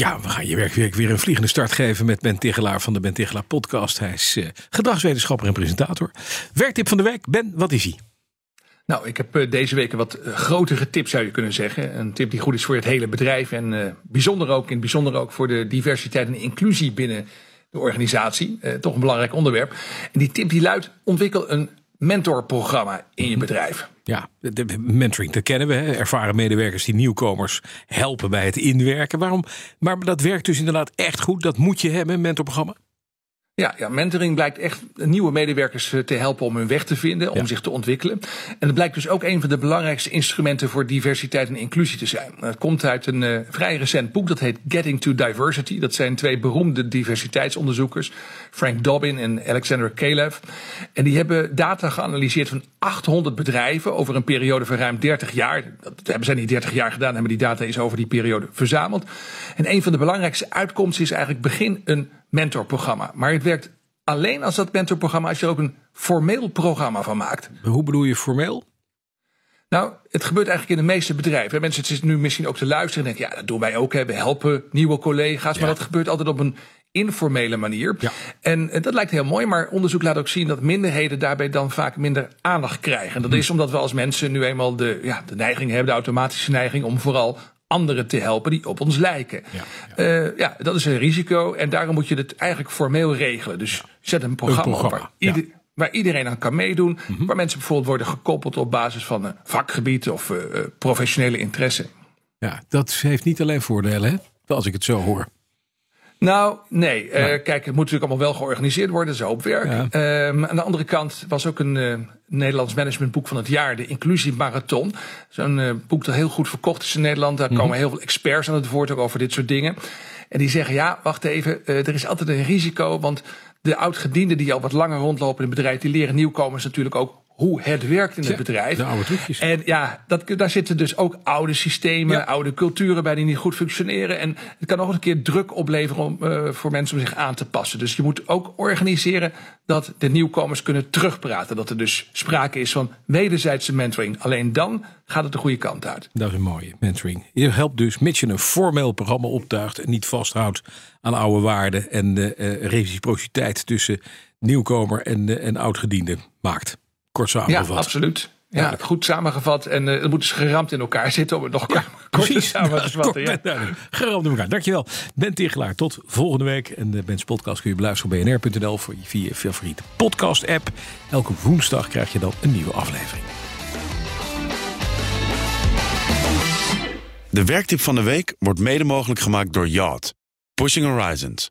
Ja, we gaan je werkweek weer een vliegende start geven met Ben Tigelaar van de Ben Tigelaar podcast. Hij is uh, gedragswetenschapper en presentator. Werktip van de week, Ben, wat is hij? Nou, ik heb uh, deze week een wat uh, grotere tip zou je kunnen zeggen. Een tip die goed is voor het hele bedrijf en bijzonder ook, in het bijzonder ook voor de diversiteit en inclusie binnen de organisatie. toch een belangrijk onderwerp. En die tip die luidt, ontwikkel een mentorprogramma in je bedrijf. Ja, de mentoring, dat kennen we. Hè? Ervaren medewerkers die nieuwkomers helpen bij het inwerken. Waarom? Maar dat werkt dus inderdaad echt goed. Dat moet je hebben, mentorprogramma. Ja, ja, mentoring blijkt echt nieuwe medewerkers eh, te helpen om hun weg te vinden, om ja. zich te ontwikkelen. En het blijkt dus ook een van de belangrijkste instrumenten voor diversiteit en inclusie te zijn. Het komt uit een uh, vrij recent boek, dat heet Getting to Diversity. Dat zijn twee beroemde diversiteitsonderzoekers, Frank Dobbin en Alexander Kalev. En die hebben data geanalyseerd van 800 bedrijven over een periode van ruim 30 jaar. Dat hebben zij niet 30 jaar gedaan, hebben die data eens over die periode verzameld. En een van de belangrijkste uitkomsten is eigenlijk begin een mentorprogramma. Maar het werkt alleen als dat mentorprogramma, als je er ook een formeel programma van maakt. Hoe bedoel je formeel? Nou, het gebeurt eigenlijk in de meeste bedrijven. Mensen zitten nu misschien ook te luisteren en denken, ja, dat doen wij ook. Hè. We helpen nieuwe collega's. Maar dat gebeurt altijd op een informele manier. Ja. En dat lijkt heel mooi, maar onderzoek laat ook zien dat minderheden daarbij dan vaak minder aandacht krijgen. En dat hm. is omdat we als mensen nu eenmaal de, ja, de neiging hebben, de automatische neiging om vooral anderen te helpen die op ons lijken. Ja, ja. Uh, ja, dat is een risico en daarom moet je het eigenlijk formeel regelen. Dus zet een programma, een programma op waar, ieder, waar, iedereen aan kan meedoen. Mm -hmm. Waar mensen bijvoorbeeld worden gekoppeld op basis van een vakgebied of uh, professionele interesse. Ja, dat heeft niet alleen voordelen, hè? als ik het zo hoor. Nou, nee. Uh, kijk, het moet natuurlijk allemaal wel georganiseerd worden. Dat is hoop werk. Um, aan de andere kant was ook een uh, Nederlands managementboek van het jaar, de Inclusie Marathon. Zo'n uh, boek dat heel goed verkocht is in Nederland. Daar mm -hmm. komen heel veel experts aan het woord ook over dit soort dingen. En die zeggen, ja, wacht even, er is altijd een risico. Want de oud-gedienden die al wat langer rondlopen in het bedrijf, die leren nieuwkomers natuurlijk ook hoe het werkt in het ja, bedrijf. De oude trucjes. En ja, dat, daar zitten dus ook oude systemen, ja. oude culturen bij die niet goed functioneren. En het kan nog een keer druk opleveren om, uh, voor mensen om zich aan te passen. Dus je moet ook organiseren dat de nieuwkomers kunnen terugpraten. Dat er dus sprake is van wederzijdse mentoring. Alleen dan gaat het de goede kant uit. Dat is een mooie mentoring. Je helpt dus, mits je een formeel programma optuigt en niet vasthoudt aan oude waarden en de uh, reciprociteit tussen nieuwkomer en, uh, en oudgediende maakt. Kort samengevat. Ja, absoluut. Ja, ja, goed samengevat. En uh, het moet dus geramd in elkaar zitten om het nog ja, kort samen te vatten. Ja. Geramd in elkaar. Dankjewel. Ben Tichelaar, tot volgende week. En de Bens podcast kun je beluisteren op bnr.nl voor je via je favoriete podcast app. Elke woensdag krijg je dan een nieuwe aflevering. De werktip van de week wordt mede mogelijk gemaakt door Yacht. Pushing Horizons.